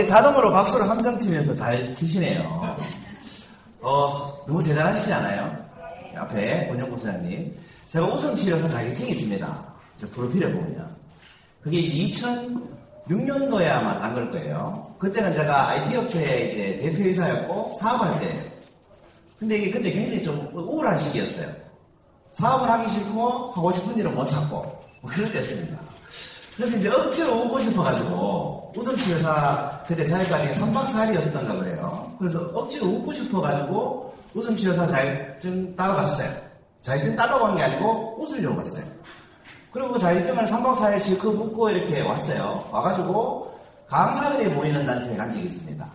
이제 자동으로 박수를 함성 치면서 잘 치시네요. 어, 너무 대단하시지 않아요? 앞에 권영구 소장님. 제가 웃음 치료사 자격증이 있습니다. 제 프로필에 보면. 그게 이제 2006년도에 아마 난걸 거예요. 그때는 제가 IT 업체 이제 대표이사였고 사업할 때. 근데 이게 근데 굉장히 좀 우울한 시기였어요. 사업을 하기 싫고 하고 싶은 일은 못 찾고 뭐 그럴 때였습니다. 그래서 이제 억지로 오고 싶어가지고 웃음치료사 그때 자격증이 3박 4일이었던가 그래요. 그래서 억지로 웃고 싶어가지고 웃음치료사 자격증 따러 갔어요. 자격증 따러 간게 아니고 웃으려고 갔어요. 그리고 그 자격증을 3박 4일 실컷 웃고 이렇게 왔어요. 와가지고 강사들이 모이는 단체에 간 적이 있습니다.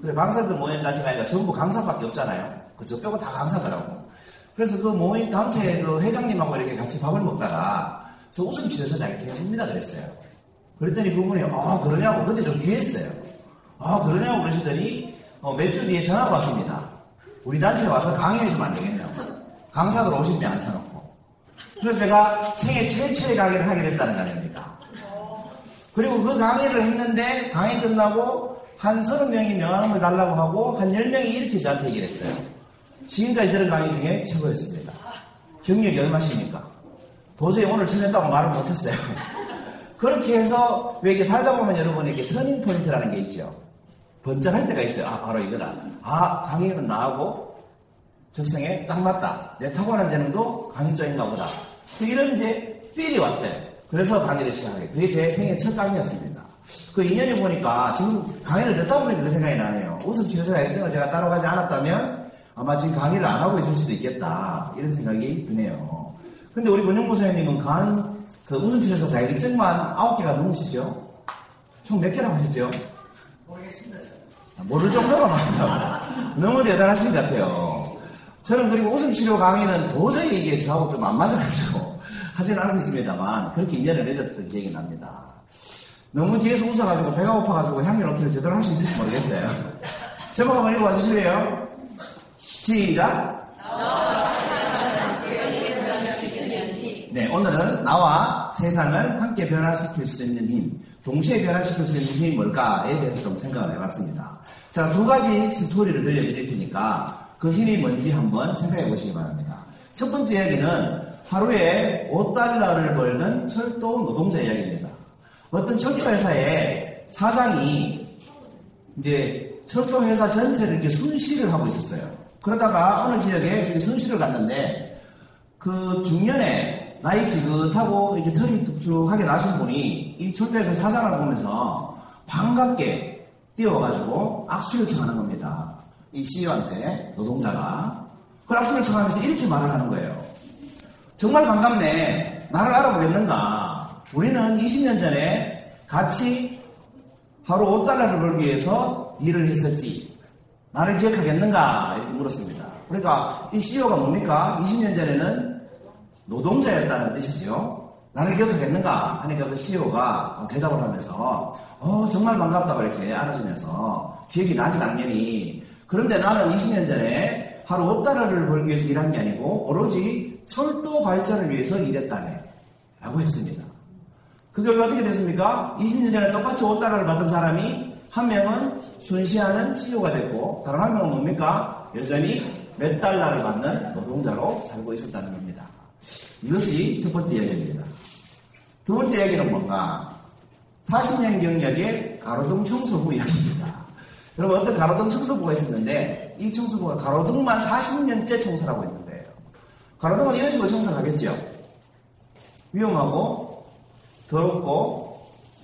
그래 강사들 모이는 단체가 아니라 전부 강사밖에 없잖아요. 그저 빼고 다 강사더라고. 그래서 그 모인 단체 그 회장님하고 이렇게 같이 밥을 먹다가 저 웃음 치료사 자격증 있습니다 그랬어요. 그랬더니 그분이 아 그러냐고 근데 좀 귀했어요. 아 그러냐고 그러시더니 어, 몇 주 뒤에 전화가 왔습니다. 우리 단체에 와서 강의해 주면 안 되겠냐고. 강사들 50명 앉혀놓고. 그래서 제가 생애 최초의 강의를 하게 됐다는 거 아닙니까? 그리고 그 강의를 했는데 강의 끝나고 한 30명이 명함을 달라고 하고 한 10명이 이렇게 저한테 얘기를 했어요. 지금까지 들은 강의 중에 최고였습니다. 경력이 얼마십니까? 도저히 오늘 틀렸다고 말을 못했어요. 그렇게 해서 왜 이렇게 살다 보면 여러분 이렇게 turning point라는 게 있죠. 번쩍할 때가 있어요. 아 바로 이거다. 아 강의는 나하고 적성에 딱 맞다. 내 타고난 재능도 강의 쪽인가 보다. 이런 이제 feel이 왔어요. 그래서 강의를 시작하게. 그게 제 생애 첫 강의였습니다. 그 인연이 보니까 지금 강의를 듣다 보니까 그 생각이 나네요. 웃음 치료사 자격증을 제가 따러 가지 않았다면 아마 지금 강의를 안 하고 있을 수도 있겠다. 이런 생각이 드네요. 근데 우리 권영보 사장님은 강, 그 웃음 치료사 자격증만 9개가 넘으시죠? 총 몇 개나 하셨죠? 모르겠습니다. 모를 정도로 많아요. 너무 대단하신 것 같아요. 저는 그리고 웃음 치료 강의는 도저히 이게 저하고 좀 안 맞아가지고 하진 않고 있습니다만 그렇게 인연을 맺었던 기억이 납니다. 너무 뒤에서 웃어가지고 배가 고파가지고 향기 로트를 제대로 할 수 있을지 모르겠어요. 제목 한번 읽어봐 주실래요? 시작. 네, 오늘은 나와 세상을 함께 변화시킬 수 있는 힘, 동시에 변화시킬 수 있는 힘이 뭘까에 대해서 좀 생각을 해봤습니다. 제가 두 가지 스토리를 들려드릴 테니까 그 힘이 뭔지 한번 생각해 보시기 바랍니다. 첫 번째 이야기는 하루에 5달러를 벌는 철도 노동자 이야기입니다. 어떤 철도 회사의 사장이 이제 철도 회사 전체를 이렇게 순시를 하고 있었어요. 그러다가 어느 지역에 이렇게 순시를 갔는데 그 중년에 나이 지긋하고 이렇게 털이 뚝뚝하게 나신 분이 이 철도회사 사장을 보면서 반갑게 뛰어와가지고 악수를 청하는 겁니다. 이 CEO한테 노동자가 그 악수를 청하면서 이렇게 말을 하는 거예요. 정말 반갑네. 나를 알아보겠는가. 우리는 20년 전에 같이 하루 5달러를 벌기 위해서 일을 했었지. 나를 기억하겠는가? 이렇게 물었습니다. 그러니까 이 CEO가 뭡니까? 20년 전에는 노동자였다는 뜻이죠. 나를 기억하겠는가? 하니까 그 CEO가 대답을 하면서 어 정말 반갑다고 이렇게 알아주면서 기억이 나지 당연히 그런데 나는 20년 전에 하루 5달러를 벌기 위해서 일한 게 아니고 오로지 철도 발전을 위해서 일했다네 라고 했습니다. 그 결과 어떻게 됐습니까? 20년 전에 똑같이 5달러를 받은 사람이 한 명은 순시하는 CEO가 됐고 다른 한 명은 뭡니까? 여전히 몇 달러를 받는 노동자로 살고 있었다는 겁니다. 이것이 첫 번째 이야기입니다. 두 번째 이야기는 뭔가? 40년 경력의 가로등 청소부 이야기입니다. 여러분 어떤 가로등 청소부가 있었는데 이 청소부가 가로등만 40년째 청소를 하고 있는 거예요. 가로등은 이런 식으로 청소를 하겠죠. 위험하고 더럽고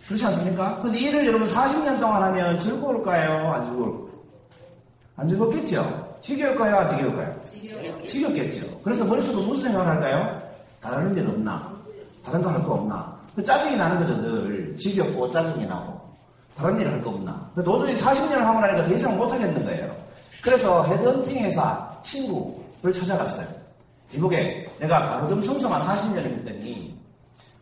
그렇지 않습니까? 근데 일을 여러분 40년 동안 하면 즐거울까요? 안 즐거울까요? 안 즐겁겠죠? 지겨울까요? 안 지겨울까요? 지겹겠죠. 그래서 머릿속으로 무슨 생각을 할까요? 다른 일 없나? 다른 거 할 거 없나? 그 짜증이 나는 거죠, 늘. 지겹고 짜증이 나고. 다른 일 할 거 없나? 그 도저히 40년을 하고 나니까 더 이상 못 하겠는 거예요. 그래서 헤드헌팅 회사 친구를 찾아갔어요. 이보게 내가 가로등 청소만 40년을 했더니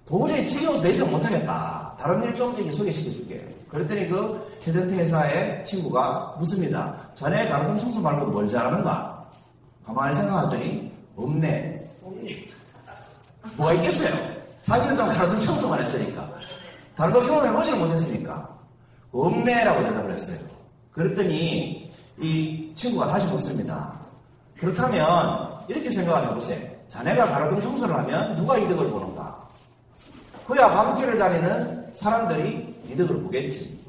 도저히 지겨워서 더 이상 못 하겠다. 다른 일 좀 이렇게 소개시켜줄게. 그랬더니 그 헤드헌팅 회사의 친구가 묻습니다. 자네 가로등 청소 말고 뭘 잘하는가? 가만히 생각했더니 없네. 뭐가 있겠어요? 40년 동안 가로등 청소 만 했으니까. 다른 거 경험해보지를 못했으니까. 없네 라고 대답을 했어요. 그랬더니 이 친구가 다시 묻습니다. 그렇다면 이렇게 생각을 해보세요. 자네가 가로등 청소를 하면 누가 이득을 보는가? 그야 밤길을 다니는 사람들이 이득을 보겠지.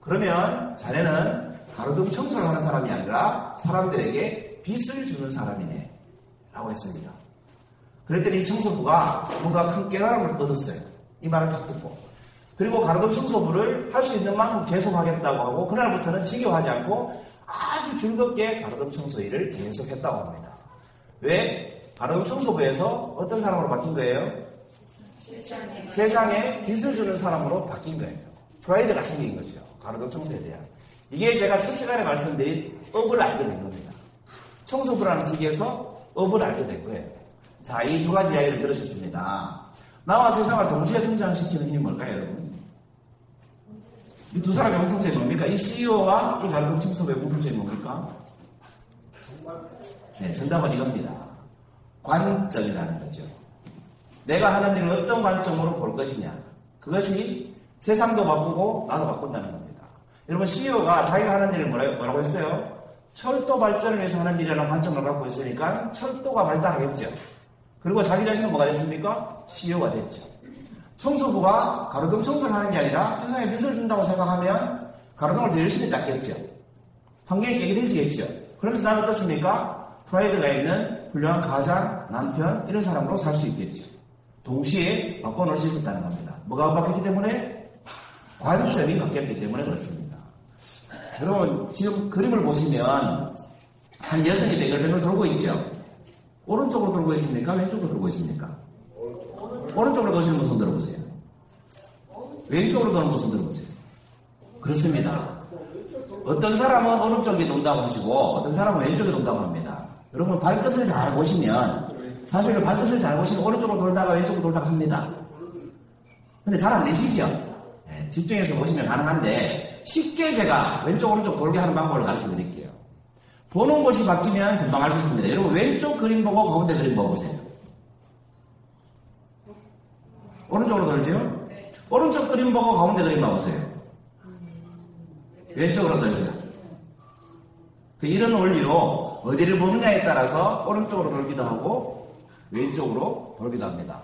그러면 자네는 가로등 청소를 하는 사람이 아니라 사람들에게 빚을 주는 사람이네. 라고 했습니다. 그랬더니 청소부가 뭔가 큰 깨달음을 얻었어요. 이 말을 딱 듣고. 그리고 가로등 청소부를 할 수 있는 만큼 계속 하겠다고 하고, 그날부터는 지겨워하지 않고 아주 즐겁게 가로등 청소 일을 계속 했다고 합니다. 왜? 가로등 청소부에서 어떤 사람으로 바뀐 거예요? 세상에 빚을 주는 사람으로 바뀐 거예요. 프라이드가 생긴 거죠. 가로등 청소에 대한. 이게 제가 첫 시간에 말씀드린 업을 알게 된 겁니다. 청소부라는 직에서 업을 알게 된 거예요. 자, 이 두 가지 이야기를 들으셨습니다. 나와 세상을 동시에 성장시키는 힘이 뭘까요, 여러분? 이 두 사람의 공통점이 뭡니까? 이 CEO와 이 가로등 청소부의 공통점이 뭡니까? 네, 정답은 이겁니다. 관점이라는 거죠. 내가 하는 일을 어떤 관점으로 볼 것이냐. 그것이 세상도 바꾸고 나도 바꾼다는 겁니다. 여러분 CEO가 자기가 하는 일을 뭐라고 했어요? 철도 발전을 위해서 하는 일이라는 관점을 갖고 있으니까 철도가 발달하겠죠. 그리고 자기 자신은 뭐가 됐습니까? CEO가 됐죠. 청소부가 가로등 청소를 하는 게 아니라 세상에 빚을 준다고 생각하면 가로등을 더 열심히 닦겠죠. 환경이 깨끗해지겠죠. 그러면서 나는 어떻습니까? 프라이드가 있는 훌륭한 가장, 남편, 이런 사람으로 살 수 있겠죠. 동시에 바꿔놓을 수 있었다는 겁니다. 뭐가 바뀌기 때문에? 관점이 바뀌었기 때문에 그렇습니다. 여러분, 지금 그림을 보시면 한 여성이 백을백을 돌고 있죠? 오른쪽으로 돌고 있습니까? 왼쪽으로 돌고 있습니까? 오른쪽으로 도시는 분손 들어보세요. 왼쪽으로 도는 분손 들어보세요. 그렇습니다. 어떤 사람은 오른쪽에 돈다고 하시고 어떤 사람은 왼쪽에 돈다고 합니다. 여러분 발끝을 잘 보시면 사실 발끝을 잘 보시면 오른쪽으로 돌다가 왼쪽으로 돌다가 합니다. 근데 잘 안 되시죠? 네, 집중해서 보시면 가능한데 쉽게 제가 왼쪽 오른쪽 돌게 하는 방법을 가르쳐 드릴게요. 보는 곳이 바뀌면 금방 알수 있습니다. 여러분 왼쪽 그림 보고 가운데 그림 보세요. 오른쪽으로 돌죠? 오른쪽 그림 보고 가운데 그림 봐보세요. 왼쪽으로 돌죠. 그 이런 원리로 어디를 보느냐에 따라서 오른쪽으로 돌기도 하고 왼쪽으로 돌기도 합니다.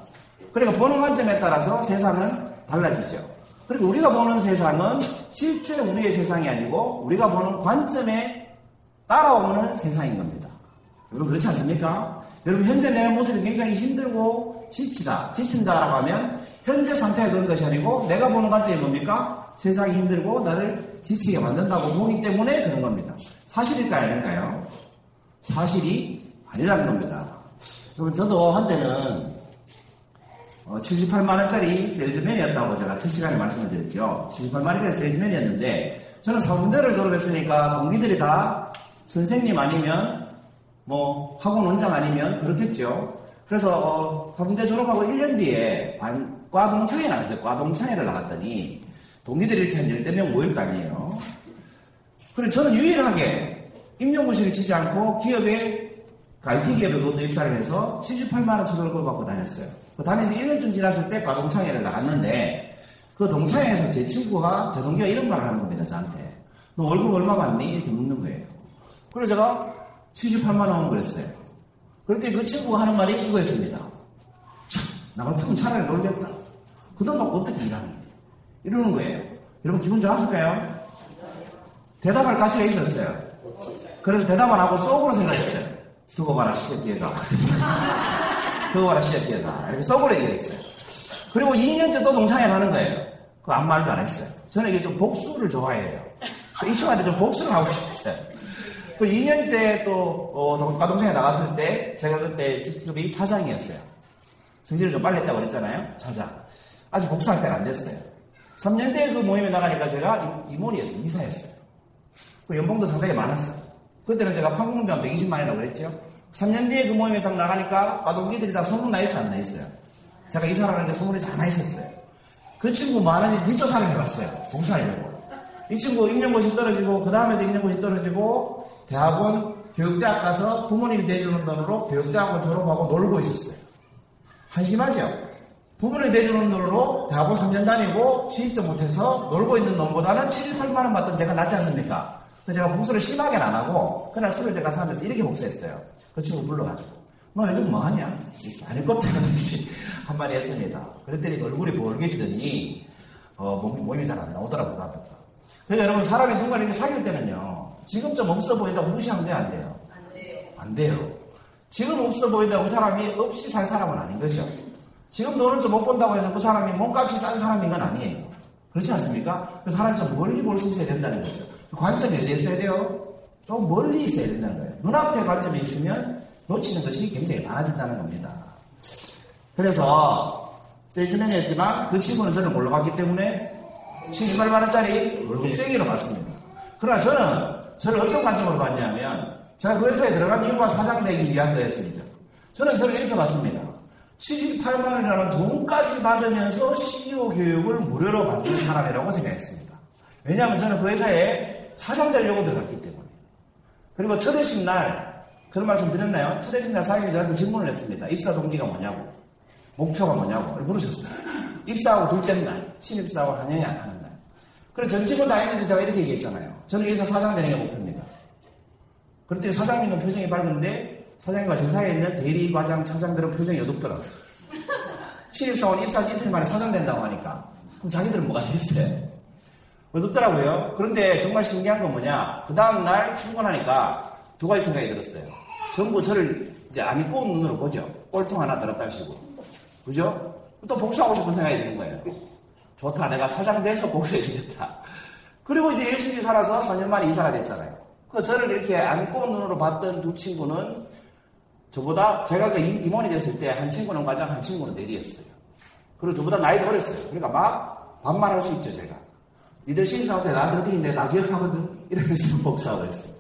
그러니까 보는 관점에 따라서 세상은 달라지죠. 그리고 우리가 보는 세상은 실제 우리의 세상이 아니고 우리가 보는 관점에 따라오는 세상인 겁니다. 여러분 그렇지 않습니까? 여러분 현재 내 모습이 굉장히 힘들고 지치다, 지친다라고 하면 현재 상태가 그런 것이 아니고 내가 보는 관점이 뭡니까? 세상이 힘들고 나를 지치게 만든다고 보기 때문에 그런 겁니다. 사실일까요? 아닐까요? 사실이 아니라는 겁니다. 여러분 저도 한때는 78만원짜리 세일즈맨이었다고 제가 첫 시간에 말씀을 드렸죠. 78만원짜리 세일즈맨이었는데 저는 사군대를 졸업했으니까 동기들이 다 선생님 아니면 뭐 학원 원장 아니면 그렇겠죠. 그래서 어, 사군대 졸업하고 1년 뒤에 반, 과동창회 나갔어요. 과동창회를 나갔더니 동기들이 이렇게 한 열대 명 모일 거 아니에요. 그리고 저는 유일하게 임용고시를 치지 않고 기업에 IT 기업에 모두 입사를 해서 78만원 초등학교를 받고 다녔어요. 그 다니면서 1년쯤 지났을 때 과동창회를 나갔는데 그 동창회에서 제 친구가 제 동기가 이런 말을 하는 겁니다. 저한테. 너 월급 얼마 받니? 이렇게 묻는 거예요. 그래서 제가 78만 원 그랬어요. 그럴 그 친구가 하는 말이 이거였습니다. 참, 나 같으면 차라리 놀겠다. 그 돈 받고 어떻게 일하니? 이러는 거예요. 여러분 기분 좋았을까요? 대답할 가치가 있었어요. 그래서 대답 안 하고 속으로 생각했어요. 두고 봐라, 시새끼가. 봐라, 시새끼가. 이렇게 속으로 얘기했어요. 그리고 2년째 또 동창회 하는 거예요. 그 아무 말도 안 했어요. 저는 이게 좀 복수를 좋아해요. 그이 친구한테 좀 복수를 하고 싶었어요. 그 2년째 또, 어, 가동생에 나갔을 때, 제가 그때 직급이 차장이었어요. 승진을 좀 빨리 했다고 그랬잖아요. 차장. 아직 복수할 때가 안 됐어요. 3년 뒤에 그 모임에 나가니까 제가 이- 이모리였어요. 이사였어요. 그 연봉도 상당히 많았어요. 그때는 제가 판공병 120만이라고 그랬죠. 3년 뒤에 그 모임에 딱 나가니까 가동기들이 다 소문 나 있어 안 나 있어요. 제가 이사라는데 소문이 다 나 있었어요. 그 친구 많은지 뒷조사를 해봤어요. 봉사하려고. 이 친구 임용고시 떨어지고 그 다음에도 임용고시 떨어지고 대학원 교육대학 가서 부모님이 대주는 돈으로 교육대학원 졸업하고 놀고 있었어요. 한심하죠? 부모님이 대주는 돈으로 대학원 3년 다니고 취직도 못해서 놀고 있는 놈보다는 7, 8만 원 받던 제가 낫지 않습니까? 그래서 제가 복수를 심하게는 안 하고 그날 술을 제가 사면서 이렇게 복수했어요. 그 친구 불러가지고 너 요즘 뭐 하냐? 아닐 것 같듯이 한마디 했습니다. 그랬더니 얼굴이 벌개지더니 어, 몸, 몸이 잘 안 나오더라고요. 그다음부터. 그러니까 여러분 사람이 누군가 이렇게 사귈 때는요. 지금 좀 없어 보인다고 무시하면 돼요? 안 돼요? 안 돼요. 지금 없어 보인다고 그 사람이 없이 살 사람은 아닌 거죠. 지금 돈을 좀 못 본다고 해서 그 사람이 몸값이 싼 사람인 건 아니에요. 그렇지 않습니까? 그 사람이 좀 멀리 볼 수 있어야 된다는 거죠. 그 관점이 어디에 있어야 돼요? 좀 멀리 있어야 된다는 거예요. 눈앞에 관점이 있으면 놓치는 것이 굉장히 많아진다는 겁니다. 그래서 세일즈맨이었지만 그 친구는 저를 몰러 갔기 때문에 78만원짜리 월급쟁이로 봤습니다. 그러나 저는 저를 어떤 관점으로 봤냐면 제가 그 회사에 들어간 이유가 사장 되기 위한 거였습니다. 저는 저를 이렇게 봤습니다. 78만원이라는 돈까지 받으면서 CEO 교육을 무료로 받는 사람이라고 생각했습니다. 왜냐하면 저는 그 회사에 사장 되려고 들어갔기 때문에. 그리고 첫 회식 날 그런 말씀 드렸나요? 첫 회식 날 사장님이 저한테 질문을 했습니다. 입사 동기가 뭐냐고. 목표가 뭐냐고 물으셨어요. 입사하고 둘째 날, 신입사하고 한년이 안 하는 날. 그래서 전 직원 다 있는데 제가 이렇게 얘기했잖아요. 저는 여기서 사장 되는 게 목표입니다. 그랬더니 사장님은 표정이 밝은데 사장님과 저 사이에 있는 대리, 과장, 차장들은 표정이 어둡더라고요. 신입사원 입사 이틀 만에 사장 된다고 하니까 그럼 자기들은 뭐가 됐어요? 어둡더라고요. 그런데 정말 신기한 건 뭐냐? 그 다음날 출근하니까 두 가지 생각이 들었어요. 전부 저를 이제 안 입고 온 눈으로 보죠. 꼴통 하나 들었다 하시고. 그죠? 또 복수하고 싶은 생각이 드는 거예요. 좋다. 내가 사장 돼서 복수해 주겠다. 그리고 이제 열심히 살아서 4년 만에 이사가 됐잖아요. 그 저를 이렇게 안 입고 온 눈으로 봤던 두 친구는 저보다 제가 그 이- 임원이 됐을 때 한 친구는 과장, 한 친구는 내리였어요. 그리고 저보다 나이도 어렸어요. 그러니까 막 반말할 수 있죠, 제가. 니들 때 나한테 어떻게 내가 다 기억하거든? 이러면서 복수하고 있어요.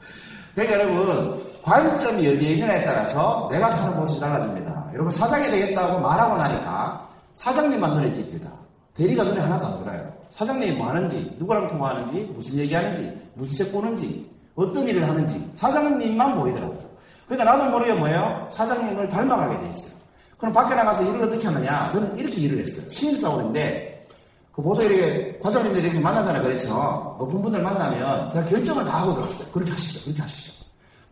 그러니까 여러분, 관점이 어디에 있느냐에 따라서 내가 사는 곳이 달라집니다. 여러분, 사장이 되겠다고 말하고 나니까 사장님만 눈에 띕니다. 대리가 눈에 하나도 안 들어요. 사장님이 뭐 하는지, 누구랑 통화하는지, 무슨 얘기하는지, 무슨 책 보는지, 어떤 일을 하는지, 사장님만 보이더라고요. 그러니까 나도 모르게 뭐예요? 사장님을 닮아가게 돼 있어요. 그럼 밖에 나가서 일을 어떻게 하느냐? 저는 이렇게 일을 했어요. 신입사원인데, 그 보통 이렇게 과장님들이 이렇게 만나잖아요. 그렇죠? 높은 분들 만나면 제가 결정을 다 하고 들었어요. 그렇게 하시죠. 그렇게 하시죠.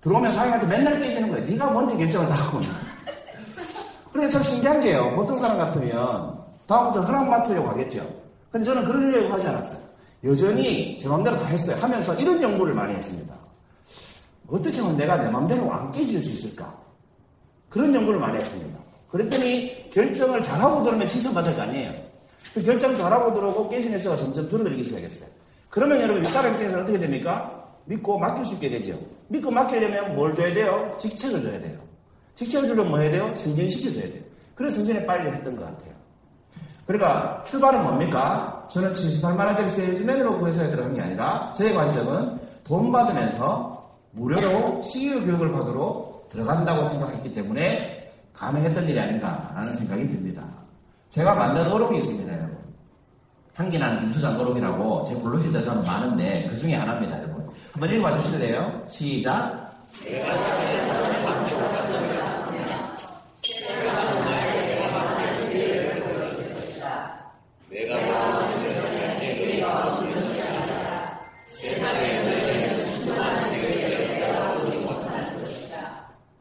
들어오면 사장님한테 맨날 깨지는 거예요. 네가 뭔데 결정을 다 하고. 그래 참 신기한 게요. 보통 사람 같으면 다음부터 허락 맡으려고 하겠죠. 근데 저는 그러려고 하지 않았어요. 여전히 제 마음대로 다 했어요. 하면서 이런 연구를 많이 했습니다. 어떻게 하면 내가 내 마음대로 안 깨질 수 있을까? 그런 연구를 많이 했습니다. 그랬더니 결정을 잘하고 들으면 칭찬받을 거 아니에요. 그 결정 잘하고 들어오고 깨지는 수가 점점 줄어들기 시작했어요. 그러면 여러분 윗사람 입장에서는 어떻게 됩니까? 믿고 맡길 수 있게 되죠. 믿고 맡기려면 뭘 줘야 돼요? 직책을 줘야 돼요. 직책을 주려면 뭐 해야 돼요? 승진시켜줘야 돼요. 그래서 승진을 빨리 했던 것 같아요. 그러니까 출발은 뭡니까? 저는 78만원짜리 세일즈맨으로 그 회사에 들어간 게 아니라 제 관점은 돈 받으면서 무료로 CEO 교육을 받으러 들어간다고 생각했기 때문에 가능했던 일이 아닌가라는 생각이 듭니다. 제가 만든 어록이 있습니다, 여러분. 향기나는 김수장 어록이라고 제 블로그에 들어가면 많은데 그 중에 하나입니다, 여러분. 한번 읽어봐 주실래요? 시작.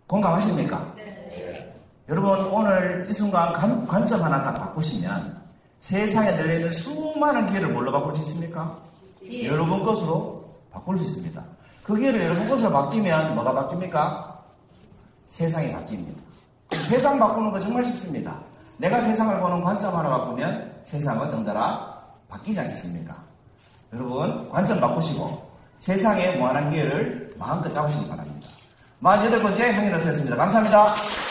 공감하십니까? 여러분 관, 관점 하나 딱 바꾸시면 세상에 들려있는 수많은 기회를 뭘로 바꿀 수 있습니까? 여러분 것으로 바꿀 수 있습니다. 그 기회를 여러분 것으로 바뀌면 뭐가 바뀝니까? 세상이 바뀝니다. 세상 바꾸는 거 정말 쉽습니다. 내가 세상을 보는 관점 하나 바꾸면 세상은 덩달아 바뀌지 않겠습니까? 여러분, 관점 바꾸시고 세상의 무한한 기회를 마음껏 잡으시기 바랍니다. 48번째 행위노트였습니다. 감사합니다.